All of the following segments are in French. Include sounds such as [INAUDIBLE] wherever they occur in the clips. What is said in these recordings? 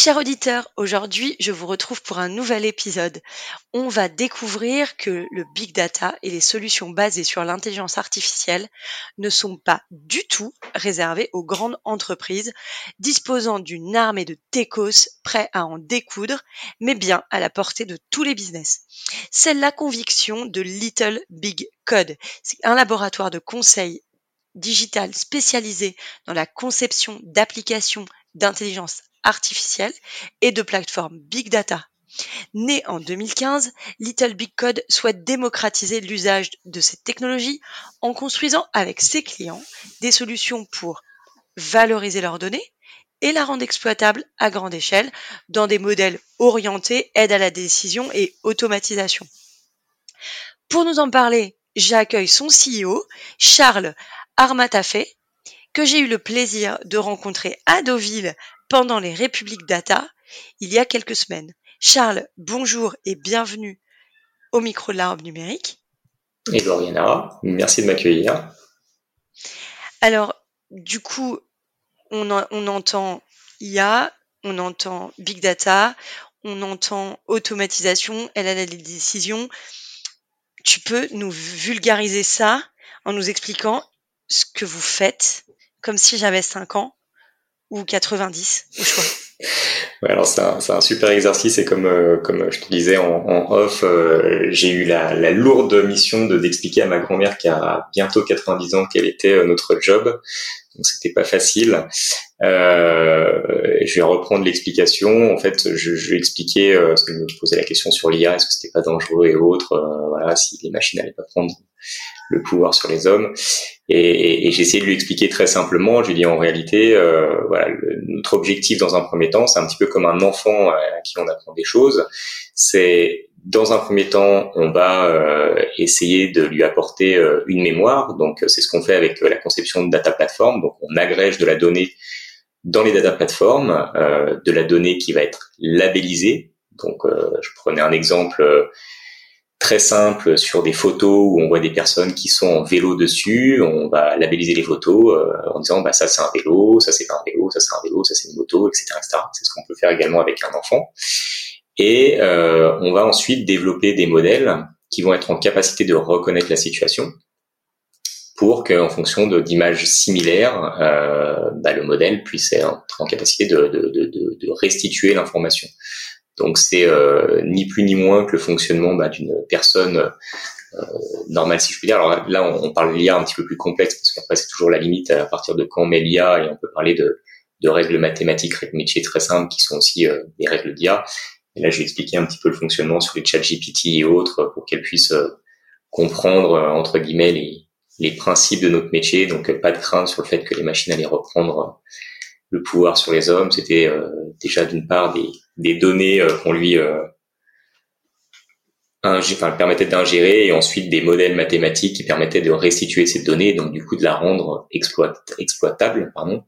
Chers auditeurs, aujourd'hui je vous retrouve pour un nouvel épisode. On va découvrir que le big data et les solutions basées sur l'intelligence artificielle ne sont pas du tout réservées aux grandes entreprises disposant d'une armée de techos prêts à en découdre, mais bien à la portée de tous les business. C'est la conviction de Little Big Code. Un laboratoire de conseil digital spécialisé dans la conception d'applications d'intelligence artificielle et de plateformes big data. Né en 2015, Little Big Code souhaite démocratiser l'usage de cette technologie en construisant avec ses clients des solutions pour valoriser leurs données et la rendre exploitable à grande échelle dans des modèles orientés aide à la décision et automatisation. Pour nous en parler, j'accueille son CEO, Charles Armatafé, que j'ai eu le plaisir de rencontrer à Deauville pendant les Républiques Data il y a quelques semaines. Charles, bonjour et bienvenue au micro de la robe numérique. Et Loriana, merci de m'accueillir. Alors, du coup, on, on entend IA, on entend Big Data, on entend automatisation, elle a des décisions. Tu peux nous vulgariser ça en nous expliquant ce que vous faites, comme si j'avais 5 ans ou 90 au choix [LAUGHS] alors c'est un, super exercice et comme euh, je te disais en, off, euh, j'ai eu la, lourde mission de d'expliquer à ma grand-mère qui a bientôt 90 ans quel était euh, notre job. Donc c'était pas facile. je vais reprendre l'explication. En fait, je, je vais expliquer parce que je posais la question sur l'IA, est-ce que c'était pas dangereux et autres. voilà, si les machines n'allaient pas prendre le pouvoir sur les hommes. Et, et, j'ai essayé de lui expliquer très simplement. Je lui dis en réalité, euh, voilà, notre objectif dans un premier temps, c'est un petit peu comme un enfant à qui on apprend des choses. C'est dans un premier temps, on va euh, essayer de lui apporter euh, une mémoire. Donc c'est ce qu'on fait avec la conception de data platform. Donc on agrège de la donnée dans les data platforms, de la donnée qui va être labellisée. Donc je prenais un exemple très simple sur des photos où on voit des personnes qui sont en vélo dessus. On va labelliser les photos euh, en disant bah ça c'est un vélo, ça c'est pas un vélo, ça c'est un vélo, ça c'est une moto, etc. etc. C'est ce qu'on peut faire également avec un enfant. Et euh, on va ensuite développer des modèles qui vont être en capacité de reconnaître la situation pour qu'en fonction d'images similaires, euh, bah, le modèle puisse être en capacité de, de, de, de restituer l'information. Donc c'est euh, ni plus ni moins que le fonctionnement bah, d'une personne euh, normale, si je puis dire. Alors là, on, parle l'IA un petit peu plus complexe parce qu'après c'est toujours la limite à partir de quand on met l'IA et on peut parler de, de règles mathématiques, règles métiers très simples qui sont aussi euh, des règles d'IA. Et là, je vais expliquer un petit peu le fonctionnement sur les chats GPT et autres pour qu'elles puissent comprendre entre guillemets les, les principes de notre métier. Donc pas de crainte sur le fait que les machines allaient reprendre le pouvoir sur les hommes. C'était déjà d'une part des des données euh, qu'on lui euh, enfin, permettait d'ingérer et ensuite des modèles mathématiques qui permettaient de restituer ces données, donc du coup de la rendre exploit, exploitable. Pardon.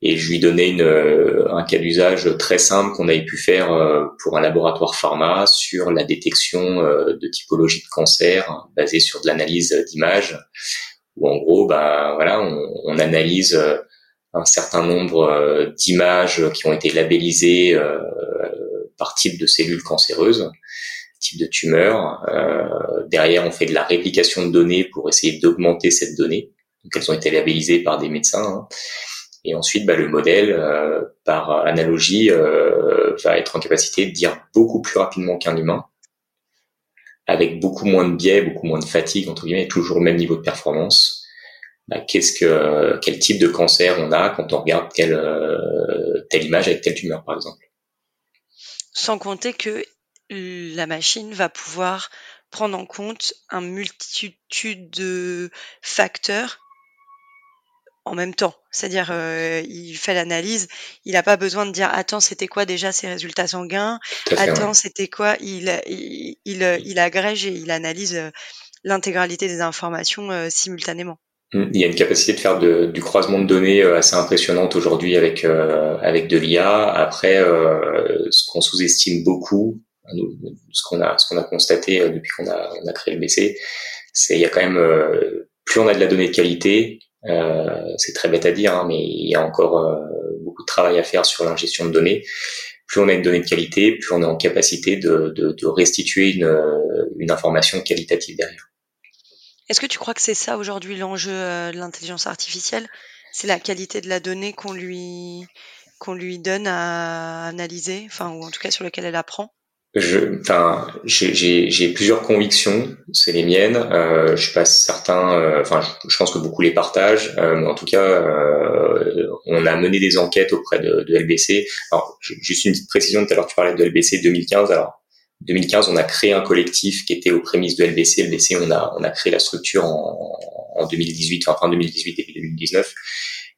Et je lui donnais une, euh, un cas d'usage très simple qu'on avait pu faire pour un laboratoire pharma sur la détection de typologie de cancer basée sur de l'analyse d'images, où en gros, bah voilà, on, on analyse un certain nombre d'images qui ont été labellisées par type de cellules cancéreuses, type de tumeur. Euh, derrière, on fait de la réplication de données pour essayer d'augmenter cette donnée. Donc, elles ont été labellisées par des médecins. Hein. Et ensuite, bah, le modèle, euh, par analogie, euh, va être en capacité de dire beaucoup plus rapidement qu'un humain, avec beaucoup moins de biais, beaucoup moins de fatigue, entre guillemets, toujours le même niveau de performance. Bah, qu'est-ce que, quel type de cancer on a quand on regarde telle, telle image avec telle tumeur, par exemple? Sans compter que la machine va pouvoir prendre en compte un multitude de facteurs en même temps. C'est-à-dire, euh, il fait l'analyse, il n'a pas besoin de dire attends, c'était quoi déjà ces résultats sanguins? Attends, c'était quoi? Il, il, il, il, agrège et il analyse euh, l'intégralité des informations euh, simultanément. Mmh. Il y a une capacité de faire de, du croisement de données assez impressionnante aujourd'hui avec avec de l'IA. Après, ce qu'on sous-estime beaucoup, ce qu'on a ce qu'on a constaté depuis qu'on a on a créé le BC, c'est il y a quand même plus on a de la donnée de qualité, euh, c'est très bête à dire, hein, mais il y a encore euh, beaucoup de travail à faire sur l'ingestion de données. Plus on a une donnée de qualité, plus on est en capacité de, de, de restituer une, une information qualitative derrière. Est-ce que tu crois que c'est ça aujourd'hui l'enjeu euh, de l'intelligence artificielle? C'est la qualité de la donnée qu'on lui qu'on lui donne à analyser, enfin ou en tout cas sur laquelle elle apprend? J'ai plusieurs convictions, c'est les miennes. Euh, je suis pas certain. Euh, enfin, je, pense que beaucoup les partagent. Euh, en tout cas, euh, on a mené des enquêtes auprès de, de LBC. Alors, juste une petite précision. Tout à l'heure, tu parlais de LBC 2015. Alors, 2015, on a créé un collectif qui était aux prémices de LBC. LBC, on a on a créé la structure en, en 2018, enfin fin 2018 et 2019.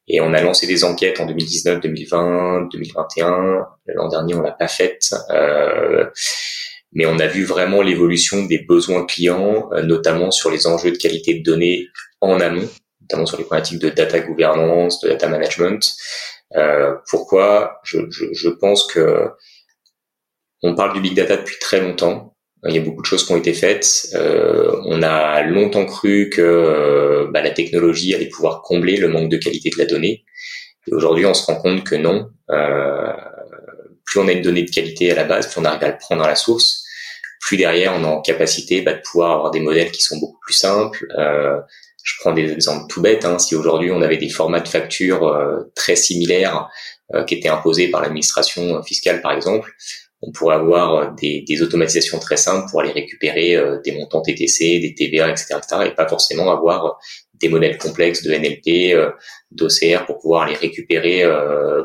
Et on a lancé des enquêtes en 2019, 2020, 2021. L'an dernier, on l'a pas faite. Euh, mais on a vu vraiment l'évolution des besoins clients, euh, notamment sur les enjeux de qualité de données en amont, notamment sur les problématiques de data gouvernance, de data management. Euh, pourquoi? Je, je, je, pense que on parle du big data depuis très longtemps. Il y a beaucoup de choses qui ont été faites. Euh, on a longtemps cru que euh, bah, la technologie allait pouvoir combler le manque de qualité de la donnée. Et aujourd'hui, on se rend compte que non. Euh, plus on a une donnée de qualité à la base, plus on arrive à le prendre à la source, plus derrière on est en capacité bah, de pouvoir avoir des modèles qui sont beaucoup plus simples. Euh, je prends des exemples tout bêtes. Hein. Si aujourd'hui on avait des formats de factures euh, très similaires euh, qui étaient imposés par l'administration fiscale, par exemple, on pourrait avoir euh, des, des, automatisations très simples pour aller récupérer euh, des montants TTC, des TVA, etc., etc., et pas forcément avoir des modèles complexes de NLP, euh, d'OCR pour pouvoir aller récupérer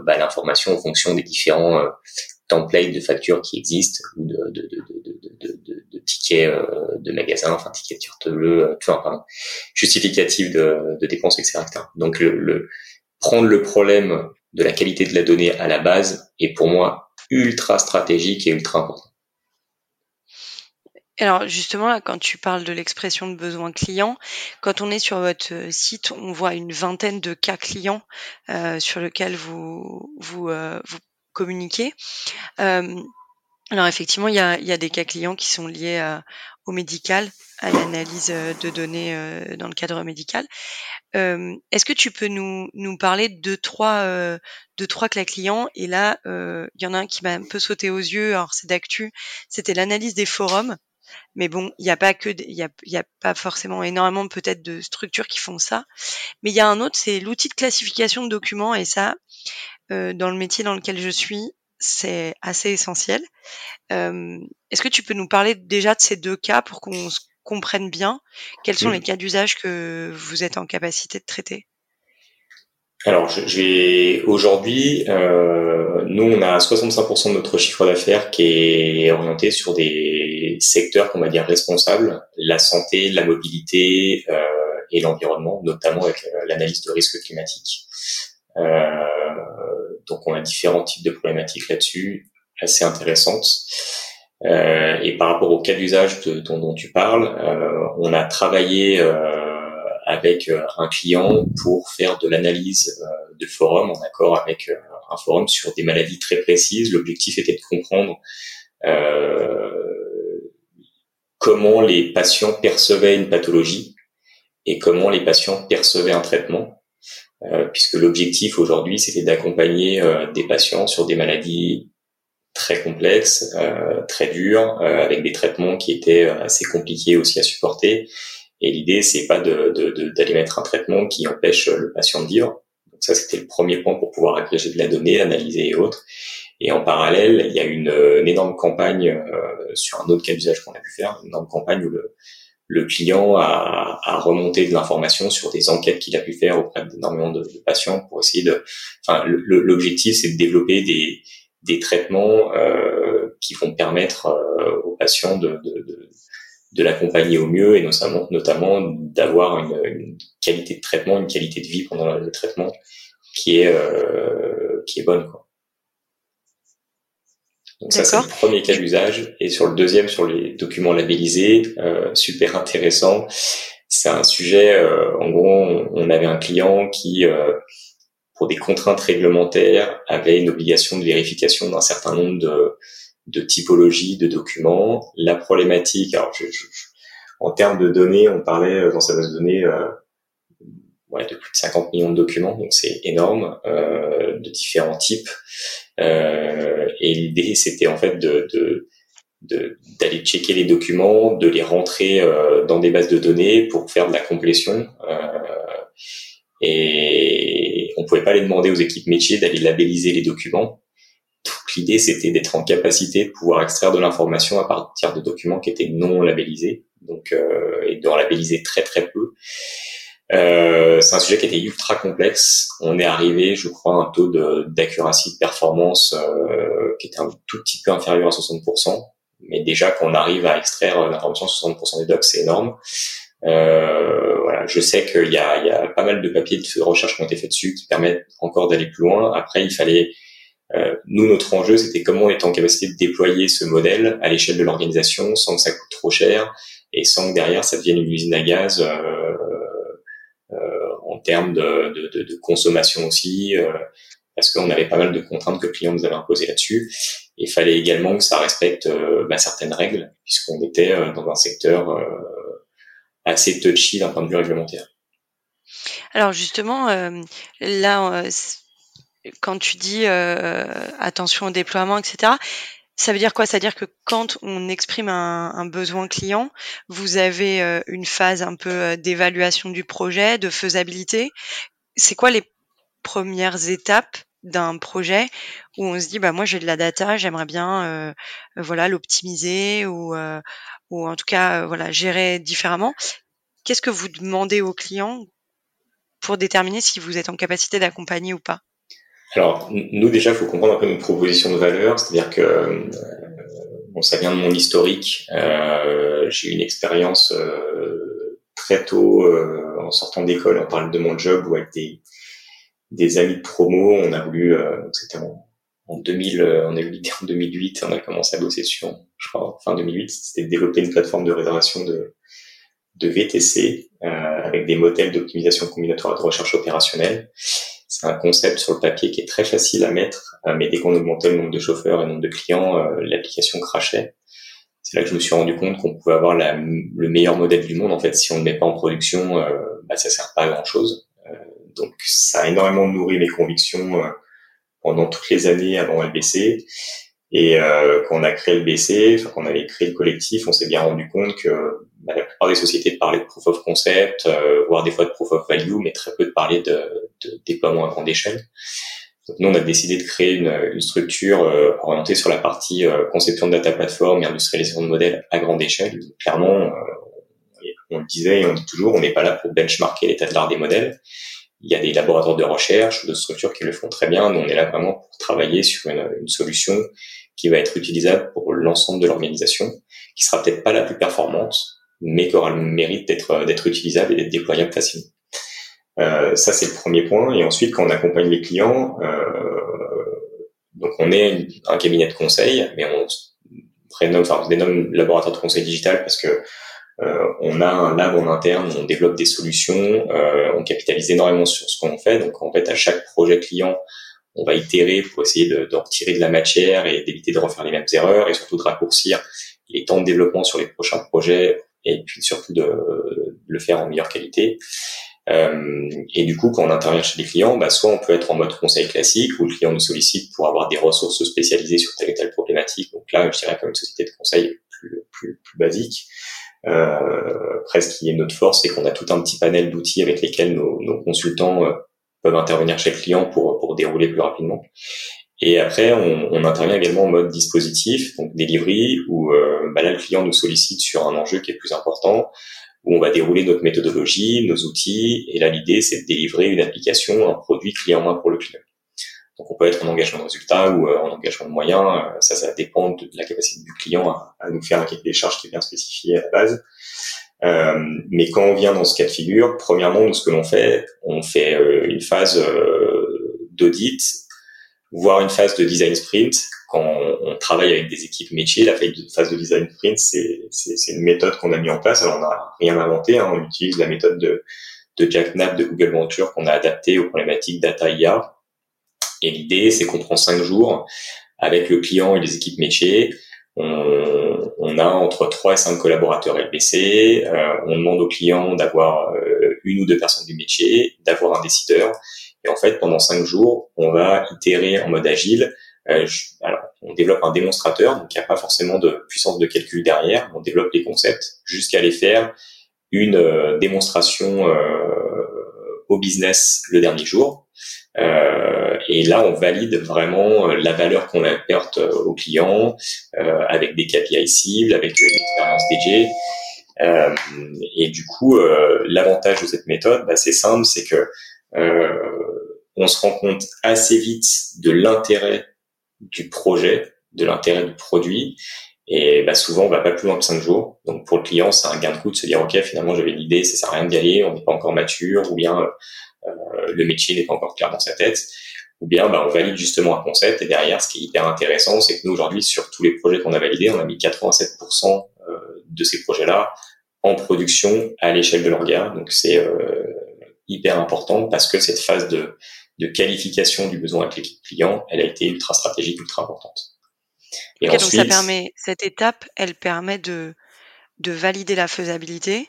bah, l'information en fonction des différents templates de factures qui existent ou de, de, de, de tickets de magasins, enfin tickets de carte bleue, enfin, justificatifs de, dépenses, etc., etc. Donc le, le, prendre le problème de la qualité de la donnée à la base est pour moi ultra stratégique et ultra important. Alors justement, quand tu parles de l'expression de besoin client, quand on est sur votre site, on voit une vingtaine de cas clients euh, sur lesquels vous vous, euh, communiquez. Euh, alors effectivement, il y a, y a, des cas clients qui sont liés au médical, à l'analyse de données dans le cadre médical. Euh, est-ce que tu peux nous, nous parler de trois, euh, de trois cas clients? Et là, euh, il y en a un qui m'a un peu sauté aux yeux. Alors c'est d'actu. C'était l'analyse des forums. Mais bon, il n'y a pas que, il a, y a pas forcément énormément peut-être de structures qui font ça. Mais il y a un autre, c'est l'outil de classification de documents. Et ça, dans le métier dans lequel je suis, c'est assez essentiel. Est-ce que tu peux nous parler déjà de ces deux cas pour qu'on comprennent bien? Quels sont les cas d'usage que vous êtes en capacité de traiter? Alors, j'ai aujourd'hui, euh, nous, on a 65% de notre chiffre d'affaires qui est orienté sur des secteurs qu'on va dire responsables, la santé, la mobilité euh, et l'environnement, notamment avec euh, l'analyse de risques climatiques. Donc, on a différents types de problématiques là-dessus, assez intéressantes. Euh, et par rapport au cas d'usage dont, tu parles, euh, on a travaillé euh, avec un client pour faire de l'analyse de forum en accord avec un forum sur des maladies très précises. L'objectif était de comprendre comment les patients percevaient une pathologie et comment les patients percevaient un traitement, puisque l'objectif aujourd'hui c'était d'accompagner euh, des patients sur des maladies très complexe, euh, très dur, euh, avec des traitements qui étaient euh, assez compliqués aussi à supporter. Et l'idée, c'est pas de, de, d'aller mettre un traitement qui empêche le patient de vivre. Donc ça, c'était le premier point pour pouvoir agréger de la donnée, analyser et autres. Et en parallèle, il y a une, une énorme campagne euh, sur un autre cas d'usage qu'on a pu faire, une énorme campagne où le, le client a, a, remonté de l'information sur des enquêtes qu'il a pu faire auprès d'énormément de, de, patients pour essayer de. Enfin, l'objectif, c'est de développer des, des traitements euh, qui vont permettre euh, aux patients de, de, de, de l'accompagner au mieux et notamment, notamment d'avoir une, une, qualité de traitement, une qualité de vie pendant le traitement qui est qui est bonne. Quoi. Donc ça c'est le premier cas d'usage. Et sur le deuxième, sur les documents labellisés, super intéressant. C'est un sujet. en gros, on avait un client qui pour des contraintes réglementaires, avait une obligation de vérification d'un certain nombre de, de typologies de documents. La problématique, alors je, je, en termes de données, on parlait euh, dans sa base de données euh, ouais, de plus de 50 millions de documents, donc c'est énorme, euh, de différents types. Euh, et l'idée, c'était en fait de, de d'aller checker les documents, de les rentrer euh, dans des bases de données pour faire de la complétion. Euh, et on pouvait pas aller demander aux équipes métiers d'aller labelliser les documents. Donc l'idée c'était d'être en capacité de pouvoir extraire de l'information à partir de documents qui étaient non labellisés, donc euh, et de labelliser très très peu. Euh, c'est un sujet qui était ultra complexe. On est arrivé, je crois, à un taux d'accuracy de, de, performance euh, qui était un tout petit peu inférieur à 60%. Mais déjà, quand on arrive à extraire l'information 60% des docs, c'est énorme. Euh, voilà, je sais qu'il y a, y a pas mal de papiers de recherche qui ont été faits dessus qui permettent encore d'aller plus loin. Après, il fallait euh, nous, notre enjeu, c'était comment on est en capacité de déployer ce modèle à l'échelle de l'organisation sans que ça coûte trop cher et sans que derrière ça devienne une usine à gaz euh, euh, termes de, consommation aussi, euh, parce qu'on avait pas mal de contraintes que le client nous avait imposées là-dessus. Il fallait également que ça respecte bah, certaines règles, puisqu'on était dans un secteur assez touchy d'un point de vue réglementaire. Alors justement, euh, là, euh, quand tu dis euh, attention au déploiement, etc., ça veut dire quoi? Ça veut dire que quand on exprime un, un besoin client, vous avez euh, une phase un peu euh, d'évaluation du projet, de faisabilité. C'est quoi les premières étapes d'un projet où on se dit bah moi j'ai de la data, j'aimerais bien euh, voilà l'optimiser ou ou en tout cas euh, voilà gérer différemment? Qu'est-ce que vous demandez aux clients pour déterminer si vous êtes en capacité d'accompagner ou pas? Alors nous déjà, il faut comprendre un peu notre proposition de valeur, c'est-à-dire que euh, bon, ça vient de mon historique. Euh, j'ai eu une expérience euh, très tôt euh, en sortant d'école. On parle de mon job où avec des, des amis de promo, on a voulu, c'était en en 2000, euh, on a eu l'idée en 2008, on a commencé à bosser sur, je crois, fin 2008, c'était de développer une plateforme de réservation de, de VTC euh, avec des modèles d'optimisation combinatoire de recherche opérationnelle. C'est un concept sur le papier qui est très facile à mettre, euh, mais dès qu'on augmentait le nombre de chauffeurs et le nombre de clients, euh, l'application crachait. C'est là que je me suis rendu compte qu'on pouvait avoir le meilleur modèle du monde. En fait, si on ne le met pas en production, euh, bah, ça sert pas à grand chose. donc, ça a énormément nourri mes convictions pendant toutes les années avant LBC. Et euh, quand on a créé le BC, enfin, quand on avait créé le collectif, on s'est bien rendu compte que bah, la plupart des sociétés parlaient de proof of concept, euh, voire des fois de proof of value, mais très peu de parler de, de déploiement à grande échelle. Donc nous, on a décidé de créer une, une structure euh, orientée sur la partie euh, conception de data platform et industrialisation de modèles à grande échelle. Clairement, euh, on le disait et on dit toujours, on n'est pas là pour benchmarker l'état de l'art des modèles, il y a des laboratoires de recherche ou de structures qui le font très bien. Nous, on est là vraiment pour travailler sur une, une solution qui va être utilisable pour l'ensemble de l'organisation, qui sera peut-être pas la plus performante, mais qui aura le mérite d'être d'être utilisable et d'être déployable facilement. Euh, ça, c'est le premier point. Et ensuite, quand on accompagne les clients, euh, donc on est un cabinet de conseil, mais on prénomme, enfin, on dénomme laboratoire de conseil digital parce que euh, on a un lab en interne, on développe des solutions, euh, on capitalise énormément sur ce qu'on fait. Donc en fait, à chaque projet client, on va itérer pour essayer de, de retirer de la matière et d'éviter de refaire les mêmes erreurs et surtout de raccourcir les temps de développement sur les prochains projets et puis surtout de, de le faire en meilleure qualité. Euh, et du coup, quand on intervient chez les clients, bah, soit on peut être en mode conseil classique où le client nous sollicite pour avoir des ressources spécialisées sur telle ou telle problématique. Donc là, je dirais comme une société de conseil plus, plus, plus basique. Euh, presque qui est notre force, c'est qu'on a tout un petit panel d'outils avec lesquels nos, nos consultants euh, peuvent intervenir chez le client pour, pour dérouler plus rapidement. Et après, on, on, intervient également en mode dispositif, donc delivery, où euh, bah là, le client nous sollicite sur un enjeu qui est plus important, où on va dérouler notre méthodologie, nos outils, et là, l'idée, c'est de délivrer une application, un produit clé en pour le client. Donc on peut être en engagement de résultat ou euh, en engagement de moyens. Euh, ça, ça dépend de la capacité du client à, nous faire un cahier des charges qui est bien spécifié à la base. Euh, mais quand on vient dans ce cas de figure, premièrement, ce que l'on fait, on fait une phase d'audit, voire une phase de design sprint. Quand on, travaille avec des équipes métiers, la phase de design sprint, c'est une méthode qu'on a mis en place. Alors on n'a rien inventé, hein. on utilise la méthode de, de Jack Knapp de Google Venture qu'on a adaptée aux problématiques data IA. Et l'idée, c'est qu'on prend cinq jours avec le client et les équipes métiers. On, on a entre trois et cinq collaborateurs LBC. Euh, on demande aux clients d'avoir euh, une ou deux personnes du métier, d'avoir un décideur. Et en fait, pendant cinq jours, on va itérer en mode agile. Euh, alors, on développe un démonstrateur, donc il n'y a pas forcément de puissance de calcul derrière. On développe les concepts jusqu'à les faire une euh, démonstration au business le dernier jour. Euh, et là, on valide vraiment la valeur qu'on apporte au client euh, avec des KPI cibles, avec une expérience DJ. Euh, et du coup, l'avantage de cette méthode, bah, c'est simple, c'est que on se rend compte assez vite de l'intérêt du projet, de l'intérêt du produit. Et bah, souvent, on va pas plus loin que cinq jours. Donc pour le client, c'est un gain de coût de se dire, ok, finalement, j'avais l'idée, ça sert à rien d'y aller, on n'est pas encore mature, ou bien euh, le métier n'est pas encore clair dans sa tête. Ou bien, bah, on valide justement un concept. Et derrière, ce qui est hyper intéressant, c'est que nous aujourd'hui, sur tous les projets qu'on a validés, on a mis 87% euh, de ces projets-là en production à l'échelle de l'orga. Donc c'est euh, hyper important parce que cette phase de de qualification du besoin avec l'équipe client, elle a été ultra stratégique, ultra importante. Et donc ça permet, cette étape, elle permet de, de valider la faisabilité,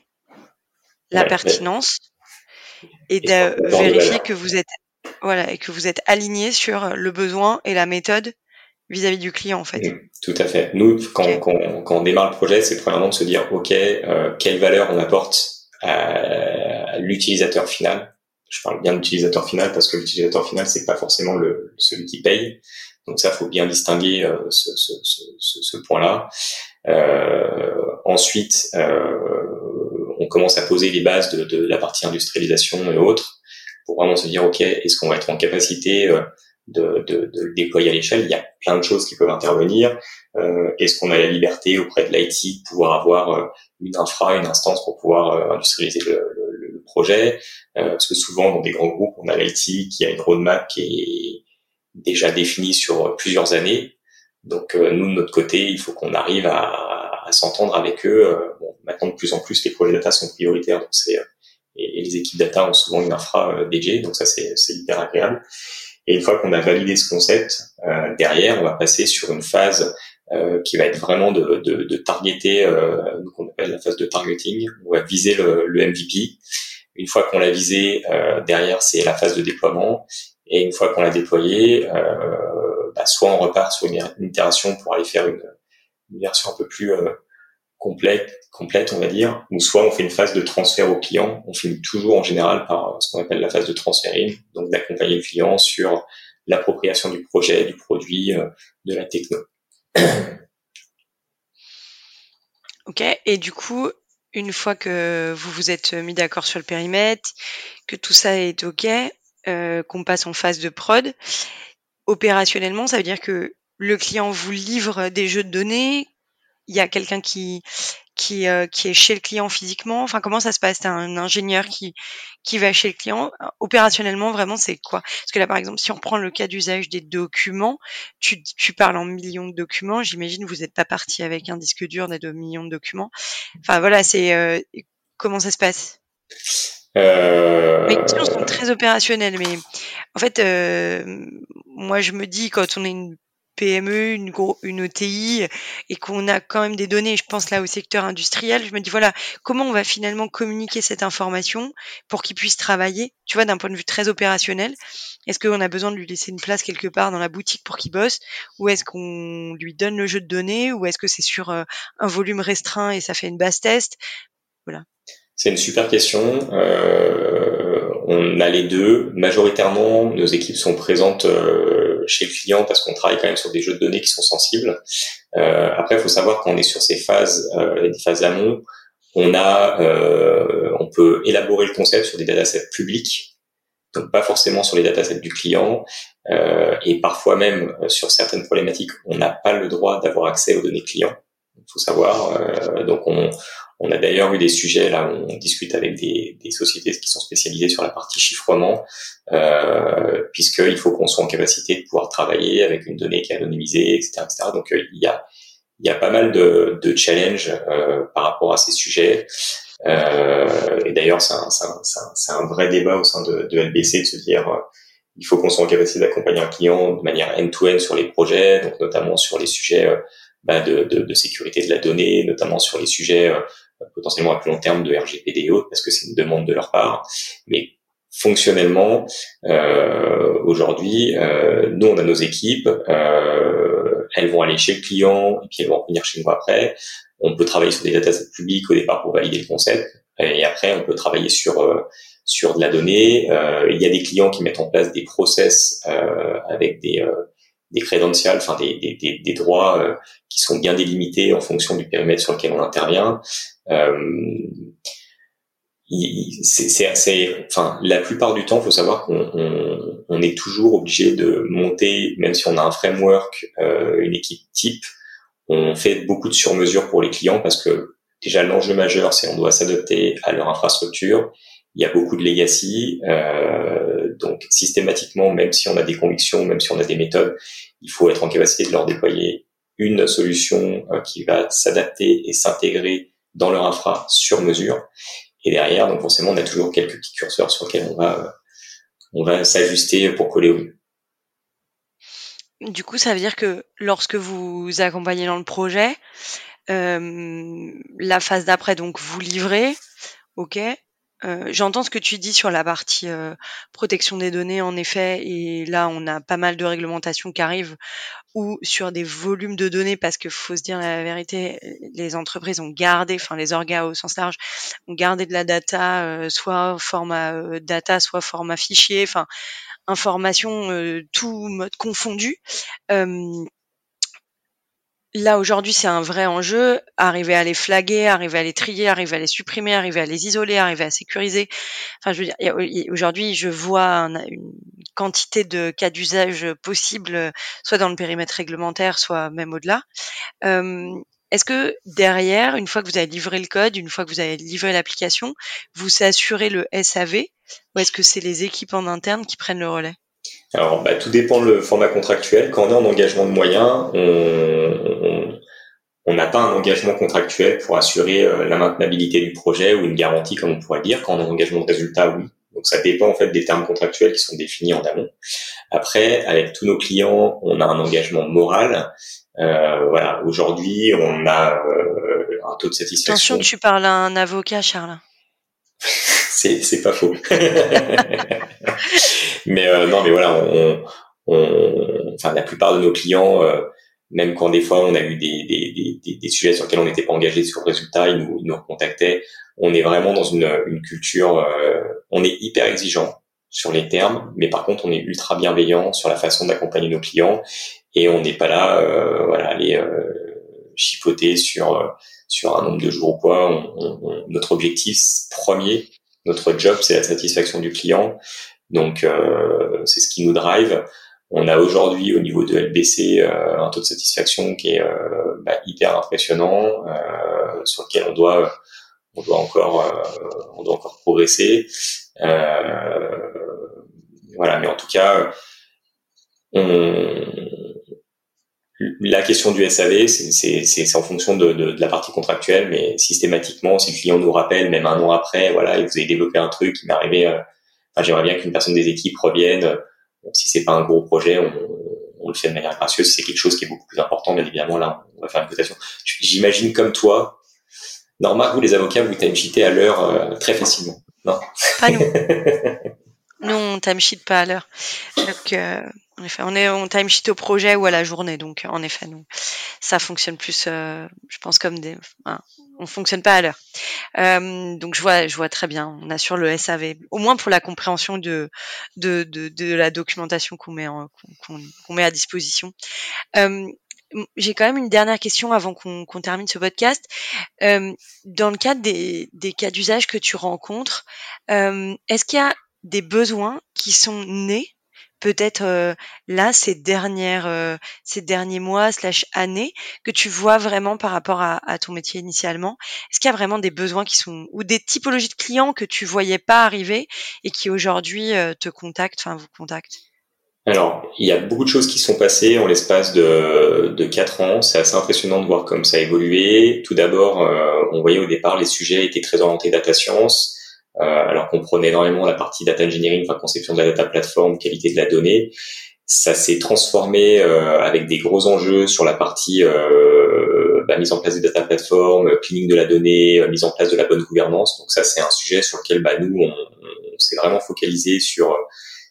la pertinence, et, de vérifier que vous êtes, voilà, et que vous êtes aligné sur le besoin et la méthode vis-à-vis du client en fait. Mm, tout à fait. Nous, quand, quand, quand on démarre le projet, c'est premièrement de se dire, ok, euh, quelle valeur on apporte à l'utilisateur final je parle bien de l'utilisateur final parce que l'utilisateur final c'est pas forcément le celui qui paye. Donc ça faut bien distinguer euh, ce, ce, ce, ce point-là. Euh, ensuite euh, on commence à poser les bases de, de, la partie industrialisation et autres pour vraiment se dire ok est-ce qu'on va être en capacité euh, de, de, de, le déployer à l'échelle? Il y a plein de choses qui peuvent intervenir. Euh, est-ce qu'on a la liberté auprès de l'IT de pouvoir avoir une infra une instance pour pouvoir industrialiser le, euh, parce que souvent dans des grands groupes, on a l'IT qui a une roadmap qui est déjà définie sur plusieurs années. Donc euh, nous de notre côté, il faut qu'on arrive à, s'entendre avec eux. Euh, maintenant de plus en plus, les projets data sont prioritaires, donc c'est et, les équipes data ont souvent une infra dédiée, donc ça c'est hyper agréable. Et une fois qu'on a validé ce concept, derrière, on va passer sur une phase qui va être vraiment de, de, targeter, euh, qu'on appelle la phase de targeting. On va viser le MVP une fois qu'on l'a visé, euh, derrière c'est la phase de déploiement. Et une fois qu'on l'a déployé, euh, bah, soit on repart sur une, itération pour aller faire une, version un peu plus euh, complète, complète, on va dire, ou soit on fait une phase de transfert au client. On finit toujours en général par ce qu'on appelle la phase de transfering, donc d'accompagner le client sur l'appropriation du projet, du produit, de la techno. ok, et du coup, une fois que vous vous êtes mis d'accord sur le périmètre, que tout ça est OK, euh, qu'on passe en phase de prod, opérationnellement, ça veut dire que le client vous livre des jeux de données, il y a quelqu'un qui qui, euh, qui est chez le client physiquement Enfin, comment ça se passe? T'as un ingénieur qui qui va chez le client. Opérationnellement, vraiment, c'est quoi? Parce que là, par exemple, si on prend le cas d'usage des documents, tu, tu parles en millions de documents. J'imagine vous n'êtes pas parti avec un disque dur des deux millions de documents. Enfin, voilà, c'est euh, comment ça se passe? Euh... Mes questions sont très opérationnelles, mais en fait, euh, moi, je me dis quand on est une PME, une, une ETI, et qu'on a quand même des données, je pense là au secteur industriel, je me dis voilà, comment on va finalement communiquer cette information pour qu'il puisse travailler, tu vois, d'un point de vue très opérationnel? Est-ce qu'on a besoin de lui laisser une place quelque part dans la boutique pour qu'il bosse, ou est-ce qu'on lui donne le jeu de données, ou est-ce que c'est sur euh, un volume restreint et ça fait une base test? Voilà. C'est une super question. Euh, on a les deux. Majoritairement, nos équipes sont présentes euh, chez le client parce qu'on travaille quand même sur des jeux de données qui sont sensibles. Euh, après, il faut savoir qu'on est sur ces phases, euh, des phases amont, on a, euh, on peut élaborer le concept sur des datasets publics, donc pas forcément sur les datasets du client, euh, et parfois même sur certaines problématiques, on n'a pas le droit d'avoir accès aux données clients. Il faut savoir. donc on, On a d'ailleurs eu des sujets là on discute avec des, des sociétés qui sont spécialisées sur la partie chiffrement, euh, puisqu'il faut qu'on soit en capacité de pouvoir travailler avec une donnée qui est anonymisée, etc. etc. Donc il y a il y a pas mal de, de challenges euh, par rapport à ces sujets. Euh, et d'ailleurs, c'est un, un, un, vrai débat au sein de, de LBC de se dire euh, il faut qu'on soit en capacité d'accompagner un client de manière end-to-end sur les projets, donc notamment sur les sujets euh, bah, de, de, de, sécurité de la donnée, notamment sur les sujets euh, potentiellement à plus long terme de RGPD et autres, parce que c'est une demande de leur part. Mais fonctionnellement, euh, aujourd'hui, euh, nous, on a nos équipes, euh, elles vont aller chez le client, et puis elles vont revenir chez nous après. On peut travailler sur des datasets publics au départ pour valider le concept, et après, on peut travailler sur euh, sur de la donnée. Euh, il y a des clients qui mettent en place des process euh, avec des des crédentials, enfin des, des, des, des droits qui sont bien délimités en fonction du périmètre sur lequel on intervient. Euh, c'est assez, enfin, la plupart du temps, faut savoir qu'on on, on est toujours obligé de monter, même si on a un framework, euh, une équipe type, on fait beaucoup de sur-mesure pour les clients parce que déjà l'enjeu majeur, c'est on doit s'adapter à leur infrastructure. Il y a beaucoup de legacy, euh, donc systématiquement, même si on a des convictions, même si on a des méthodes, il faut être en capacité de leur déployer une solution euh, qui va s'adapter et s'intégrer dans leur infra sur mesure. Et derrière, donc forcément, on a toujours quelques petits curseurs sur lesquels on va, on va s'ajuster pour coller au mieux. Du coup, ça veut dire que lorsque vous accompagnez dans le projet, euh, la phase d'après, donc vous livrez, ok. Euh, J'entends ce que tu dis sur la partie euh, protection des données, en effet, et là on a pas mal de réglementations qui arrivent ou sur des volumes de données parce que faut se dire la vérité, les entreprises ont gardé, enfin les orgas au sens large, ont gardé de la data, euh, soit format euh, data, soit format fichier, enfin information, euh, tout mode confondu. Là aujourd'hui, c'est un vrai enjeu. Arriver à les flaguer, arriver à les trier, arriver à les supprimer, arriver à les isoler, arriver à sécuriser. Enfin, je veux dire, aujourd'hui, je vois une quantité de cas d'usage possibles, soit dans le périmètre réglementaire, soit même au-delà. Est-ce que derrière, une fois que vous avez livré le code, une fois que vous avez livré l'application, vous assurez le SAV ou est-ce que c'est les équipes en interne qui prennent le relais? Alors, bah, tout dépend le format contractuel. Quand on est en engagement de moyens, on n'a pas un engagement contractuel pour assurer euh, la maintenabilité du projet ou une garantie, comme on pourrait dire. Quand on est en engagement de résultat, oui. Donc, ça dépend en fait des termes contractuels qui sont définis en amont. Après, avec tous nos clients, on a un engagement moral. Euh, voilà, aujourd'hui, on a euh, un taux de satisfaction. Attention, tu parles à un avocat, Charles. [LAUGHS] c'est c'est pas faux. [LAUGHS] mais euh, non, mais voilà, on, on, enfin la plupart de nos clients, euh, même quand des fois on a eu des, des, des, des sujets sur lesquels on n'était pas engagé sur le résultat, ils nous, ils nous contactaient. On est vraiment dans une, une culture, euh, on est hyper exigeant sur les termes, mais par contre on est ultra bienveillant sur la façon d'accompagner nos clients et on n'est pas là, euh, voilà, aller euh, chipoter sur sur un nombre de jours ou quoi. On, notre objectif premier, notre job, c'est la satisfaction du client. Donc, euh, c'est ce qui nous drive. On a aujourd'hui au niveau de LBC euh, un taux de satisfaction qui est euh, bah, hyper impressionnant, euh, sur lequel on doit, on doit encore, on doit encore progresser. voilà, mais en tout cas, on, la question du SAV, c'est en fonction de, de, de, la partie contractuelle, mais systématiquement, si le client nous rappelle, même un an après, voilà, et vous avez développé un truc qui m'est arrivé, euh, enfin, j'aimerais bien qu'une personne des équipes revienne. Si c'est pas un gros projet, on, on, le fait de manière gracieuse. C'est quelque chose qui est beaucoup plus important, bien évidemment, là, on va faire une cotation. J'imagine comme toi, Norma, vous les avocats, vous timesheetez à l'heure euh, très facilement, non? Pas nous. [LAUGHS] nous, on timesheet pas à l'heure. Donc, euh, en effet, on est on timesheet au projet ou à la journée, donc en effet, nous, ça fonctionne plus, euh, je pense comme des, on fonctionne pas à l'heure. Euh, donc je vois, je vois très bien. On assure le SAV, au moins pour la compréhension de de, de, de la documentation qu'on met qu'on met à disposition. Euh, j'ai quand même une dernière question avant qu'on qu'on termine ce podcast. Euh, dans le cadre des, des cas d'usage que tu rencontres, euh, est-ce qu'il y a des besoins qui sont nés peut-être euh, là ces dernières euh, ces derniers mois slash années que tu vois vraiment par rapport à, ton métier initialement? Est-ce qu'il y a vraiment des besoins qui sont ou des typologies de clients que tu voyais pas arriver et qui aujourd'hui euh, te contactent, enfin vous contactent? Alors, il y a beaucoup de choses qui sont passées en l'espace de, de 4 ans. C'est assez impressionnant de voir comme ça a évolué. Tout d'abord, on voyait au départ les sujets étaient très orientés data science. Euh, alors qu'on prenait énormément la partie data engineering, enfin conception de la data platform, qualité de la donnée. Ça s'est transformé euh, avec des gros enjeux sur la partie euh, bah, mise en place des data platforms, cleaning de la donnée, mise en place de la bonne gouvernance. Donc ça, c'est un sujet sur lequel bah, nous, on, s'est vraiment focalisé sur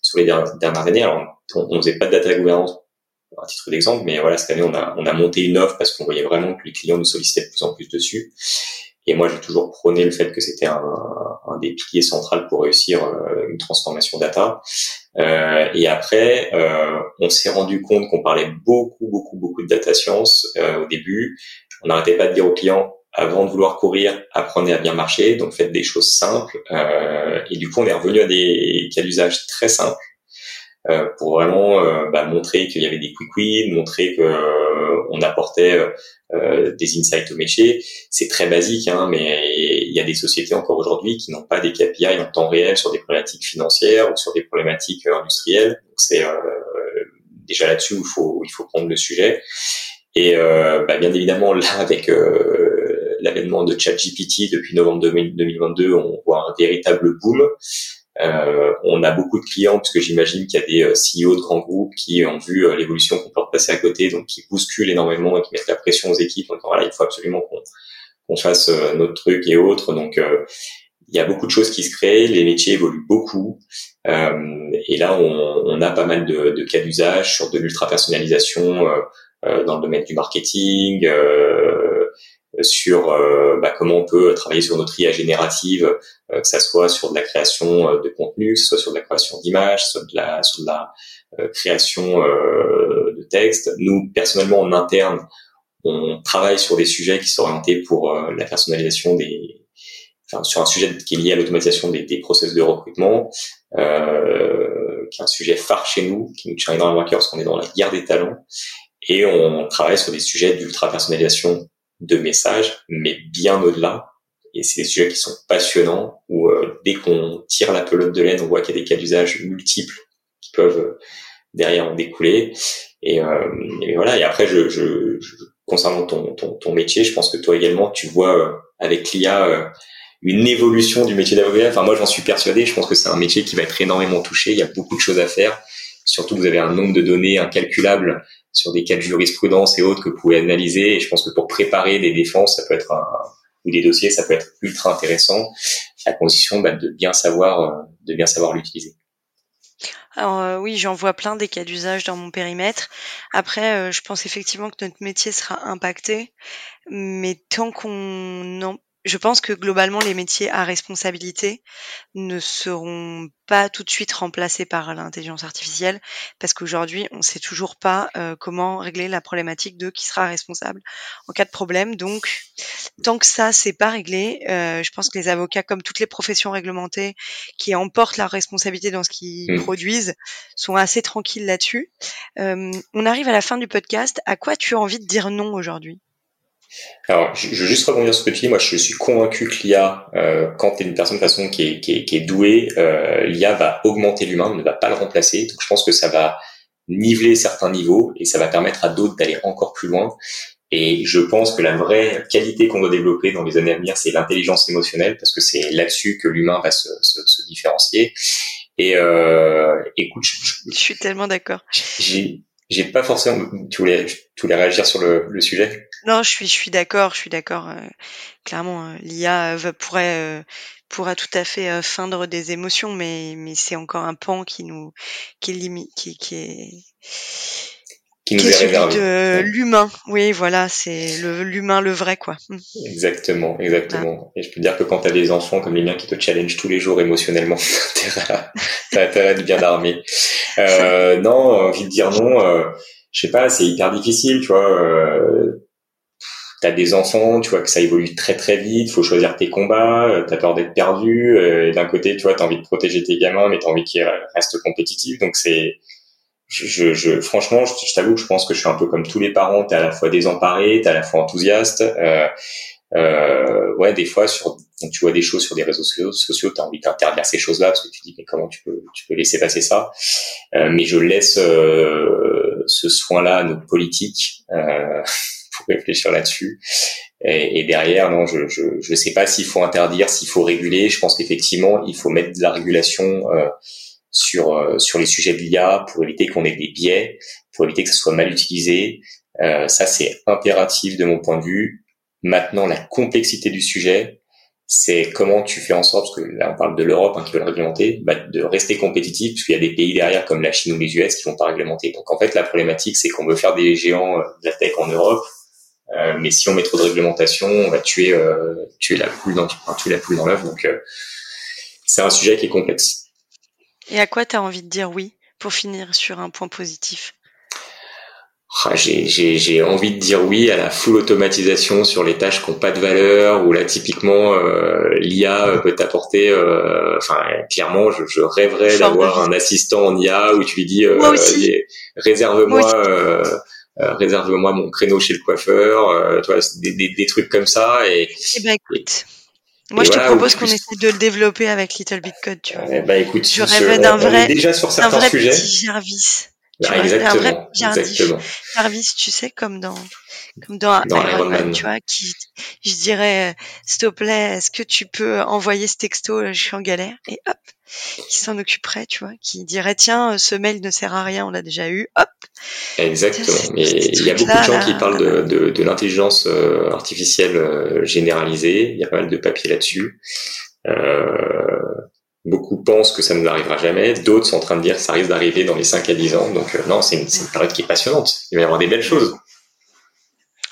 sur les dernières années. Alors, on, on faisait pas de data gouvernance à titre d'exemple, mais voilà, cette année, on a, on a monté une offre parce qu'on voyait vraiment que les clients nous sollicitaient de plus en plus dessus. Et moi, j'ai toujours prôné le fait que c'était un, un, des piliers centraux pour réussir euh, une transformation data. Euh, et après, euh, on s'est rendu compte qu'on parlait beaucoup, beaucoup, beaucoup de data science euh, au début. On n'arrêtait pas de dire aux clients, avant de vouloir courir, apprenez à bien marcher, donc faites des choses simples. Euh, et du coup, on est revenu à des cas d'usage très simples euh, pour vraiment euh, bah, montrer qu'il y avait des quick wins, montrer que euh, on apportait des insights au métier. C'est très basique, hein, mais il y a des sociétés encore aujourd'hui qui n'ont pas des KPI en temps réel sur des problématiques financières ou sur des problématiques industrielles. Donc c'est déjà là-dessus où il faut il faut prendre le sujet. Et bah, bien évidemment là avec l'avènement de ChatGPT depuis novembre 2022, on voit un véritable boom. Euh, on a beaucoup de clients parce que j'imagine qu'il y a des euh, CEO de grands groupes qui ont vu euh, l'évolution qu'on peut passer à côté, donc qui bousculent énormément et qui mettent la pression aux équipes. Donc voilà, il faut absolument qu'on fasse notre truc et autres. Donc il y a beaucoup de choses qui se créent, les métiers évoluent beaucoup, et là on, on, a pas mal de, de cas d'usage sur de l'ultra personnalisation dans le domaine du marketing. Euh, sur euh, bah, comment on peut travailler sur notre IA générative, euh, que ça soit sur de la création euh, de contenu, que ce soit sur de la création d'images, soit de la, sur de la création de texte. Nous, personnellement, en interne, on travaille sur des sujets qui sont orientés pour la personnalisation des, enfin, sur un sujet qui est lié à l'automatisation des, des process de recrutement, euh, qui est un sujet phare chez nous, qui nous tient énormément à cœur parce qu'on est dans la guerre des talents, et on travaille sur des sujets d'ultra personnalisation de messages, mais bien au-delà. Et c'est des sujets qui sont passionnants, où euh, dès qu'on tire la pelote de laine, on voit qu'il y a des cas d'usage multiples qui peuvent euh, derrière en découler. Et, euh, et, voilà. Et après, je, je, je concernant ton, ton, ton, métier, je pense que toi également, tu vois avec l'IA une évolution du métier d'avocat. Enfin, moi, j'en suis persuadé. Je pense que c'est un métier qui va être énormément touché. Il y a beaucoup de choses à faire. Surtout, vous avez un nombre de données incalculable sur des cas de jurisprudence et autres que vous pouvez analyser. Et je pense que pour préparer des défenses, ça peut être un, ou des dossiers, ça peut être ultra intéressant, à condition bah, de bien savoir, euh, de bien savoir l'utiliser. Alors euh, oui, j'en vois plein des cas d'usage dans mon périmètre. Après, euh, je pense effectivement que notre métier sera impacté, mais tant qu'on je pense que globalement, les métiers à responsabilité ne seront pas tout de suite remplacés par l'intelligence artificielle parce qu'aujourd'hui, on ne sait toujours pas euh, comment régler la problématique de qui sera responsable en cas de problème. Donc, tant que ça, c'est pas réglé, euh, je pense que les avocats, comme toutes les professions réglementées qui emportent leur responsabilité dans ce qu'ils mmh. produisent, sont assez tranquilles là-dessus. Euh, on arrive à la fin du podcast. À quoi tu as envie de dire non aujourd'hui? Alors, je, veux juste rebondir sur ce que tu dis. Moi, je suis convaincu que l'IA, euh, quand tu es une personne de façon qui est, qui est, qui est douée, euh, l'IA va augmenter l'humain, ne va pas le remplacer. Donc, je pense que ça va niveler certains niveaux et ça va permettre à d'autres d'aller encore plus loin. Et je pense que la vraie qualité qu'on doit développer dans les années à venir, c'est l'intelligence émotionnelle, parce que c'est là-dessus que l'humain va se, se, se, différencier. Et euh, écoute, je, je suis tellement d'accord. J'ai j'ai pas forcément. Tu voulais, tu voulais réagir sur le, le sujet? Non, je suis, je suis d'accord, je suis d'accord. Euh, clairement, euh, l'IA euh, pourrait pourra tout à fait feindre des émotions, mais mais c'est encore un pan qui nous qui limite, qui, qui est qui nous est, est de l'humain. Oui, voilà, c'est le l'humain le vrai quoi. Mmh. Exactement, exactement. Et je peux dire que quand tu as des enfants comme les miens qui te challenge tous les jours émotionnellement, [LAUGHS] t'as intérêt de bien armé. Euh, non, envie de dire non. Euh, je sais pas, c'est hyper difficile, tu vois. Euh, t'as des enfants, tu vois que ça évolue très très vite, faut choisir tes combats, euh, t'as peur d'être perdu, euh, et d'un côté, tu vois, t'as envie de protéger tes gamins, mais t'as envie qu'ils restent compétitifs, donc c'est je, je, franchement, je, t'avoue que je pense que je suis un peu comme tous les parents. T'es à la fois désemparé, t'es à la fois enthousiaste. Euh, euh, ouais, des fois, sur, quand tu vois des choses sur des réseaux sociaux, sociaux t'as envie d'interdire ces choses-là parce que tu dis mais comment tu peux, tu peux laisser passer ça? Euh, mais je laisse euh, ce soin-là à notre politique euh, [LAUGHS] pour réfléchir là-dessus. Et, et, derrière, non, je, je, je sais pas s'il faut interdire, s'il faut réguler. Je pense qu'effectivement, il faut mettre de la régulation. Euh, sur euh, sur les sujets de l'IA pour éviter qu'on ait des biais, pour éviter que ce soit mal utilisé. Euh, ça, c'est impératif de mon point de vue. Maintenant, la complexité du sujet, c'est comment tu fais en sorte, parce que là on parle de l'Europe hein, qui veut le réglementer, bah, de rester compétitif, parce qu'il y a des pays derrière comme la Chine ou les US qui vont pas réglementer. Donc en fait la problématique c'est qu'on veut faire des géants euh, de la tech en Europe, euh, mais si on met trop de réglementation, on va tuer euh, tuer la poule dans tuer la poule dans l'œuf. Donc euh, c'est un sujet qui est complexe. Et à quoi tu as envie de dire oui pour finir sur un point positif? J'ai envie de dire oui à la full automatisation sur les tâches qui n'ont pas de valeur, où là typiquement euh, l'IA peut t'apporter, euh, enfin clairement je, je rêverais d'avoir un assistant en IA où tu lui dis euh, réserve-moi euh, euh, réserve-moi mon créneau chez le coiffeur, tu vois, des, des, des, trucs comme ça et, eh ben, écoute. Moi, je te propose qu'on essaie de le développer avec Little Bit Code, tu vois. bah écoute, je rêvais d'un vrai, déjà sur certains vrai sujets. Petit Jarvis. Tu ah, exactement, un vrai exactement. Jarvis, tu sais, comme dans, comme dans, dans Iron, Man, tu vois, qui, je dirais, s'il te plaît, est-ce que tu peux envoyer ce texto, je suis en galère, et hop, qui s'en occuperait, tu vois, qui dirait, tiens, ce mail ne sert à rien, on l'a déjà eu, hop. Exactement. Mais il y a beaucoup de gens qui parlent de, de, de l'intelligence euh, artificielle euh, généralisée. Il y a pas mal de papiers là-dessus. Euh, beaucoup pensent que ça ne nous arrivera jamais. D'autres sont en train de dire que ça risque d'arriver dans les 5 à 10 ans. Donc, euh, non, c'est une, une période qui est passionnante. Il va y avoir des belles choses.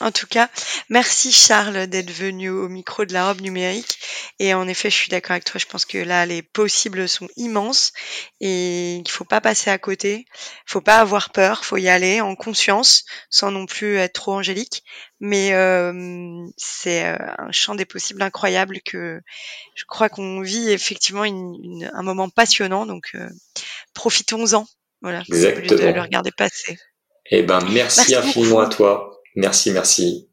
En tout cas, merci Charles d'être venu au micro de la robe numérique. Et en effet, je suis d'accord avec toi. Je pense que là, les possibles sont immenses et qu'il faut pas passer à côté. Faut pas avoir peur. Faut y aller en conscience, sans non plus être trop angélique. Mais euh, c'est euh, un champ des possibles incroyable que je crois qu'on vit effectivement une, un moment passionnant. Donc, euh, profitons-en. Voilà. Exactement. De le regarder passer. Eh ben, merci, merci infiniment beaucoup. à toi. Merci, merci.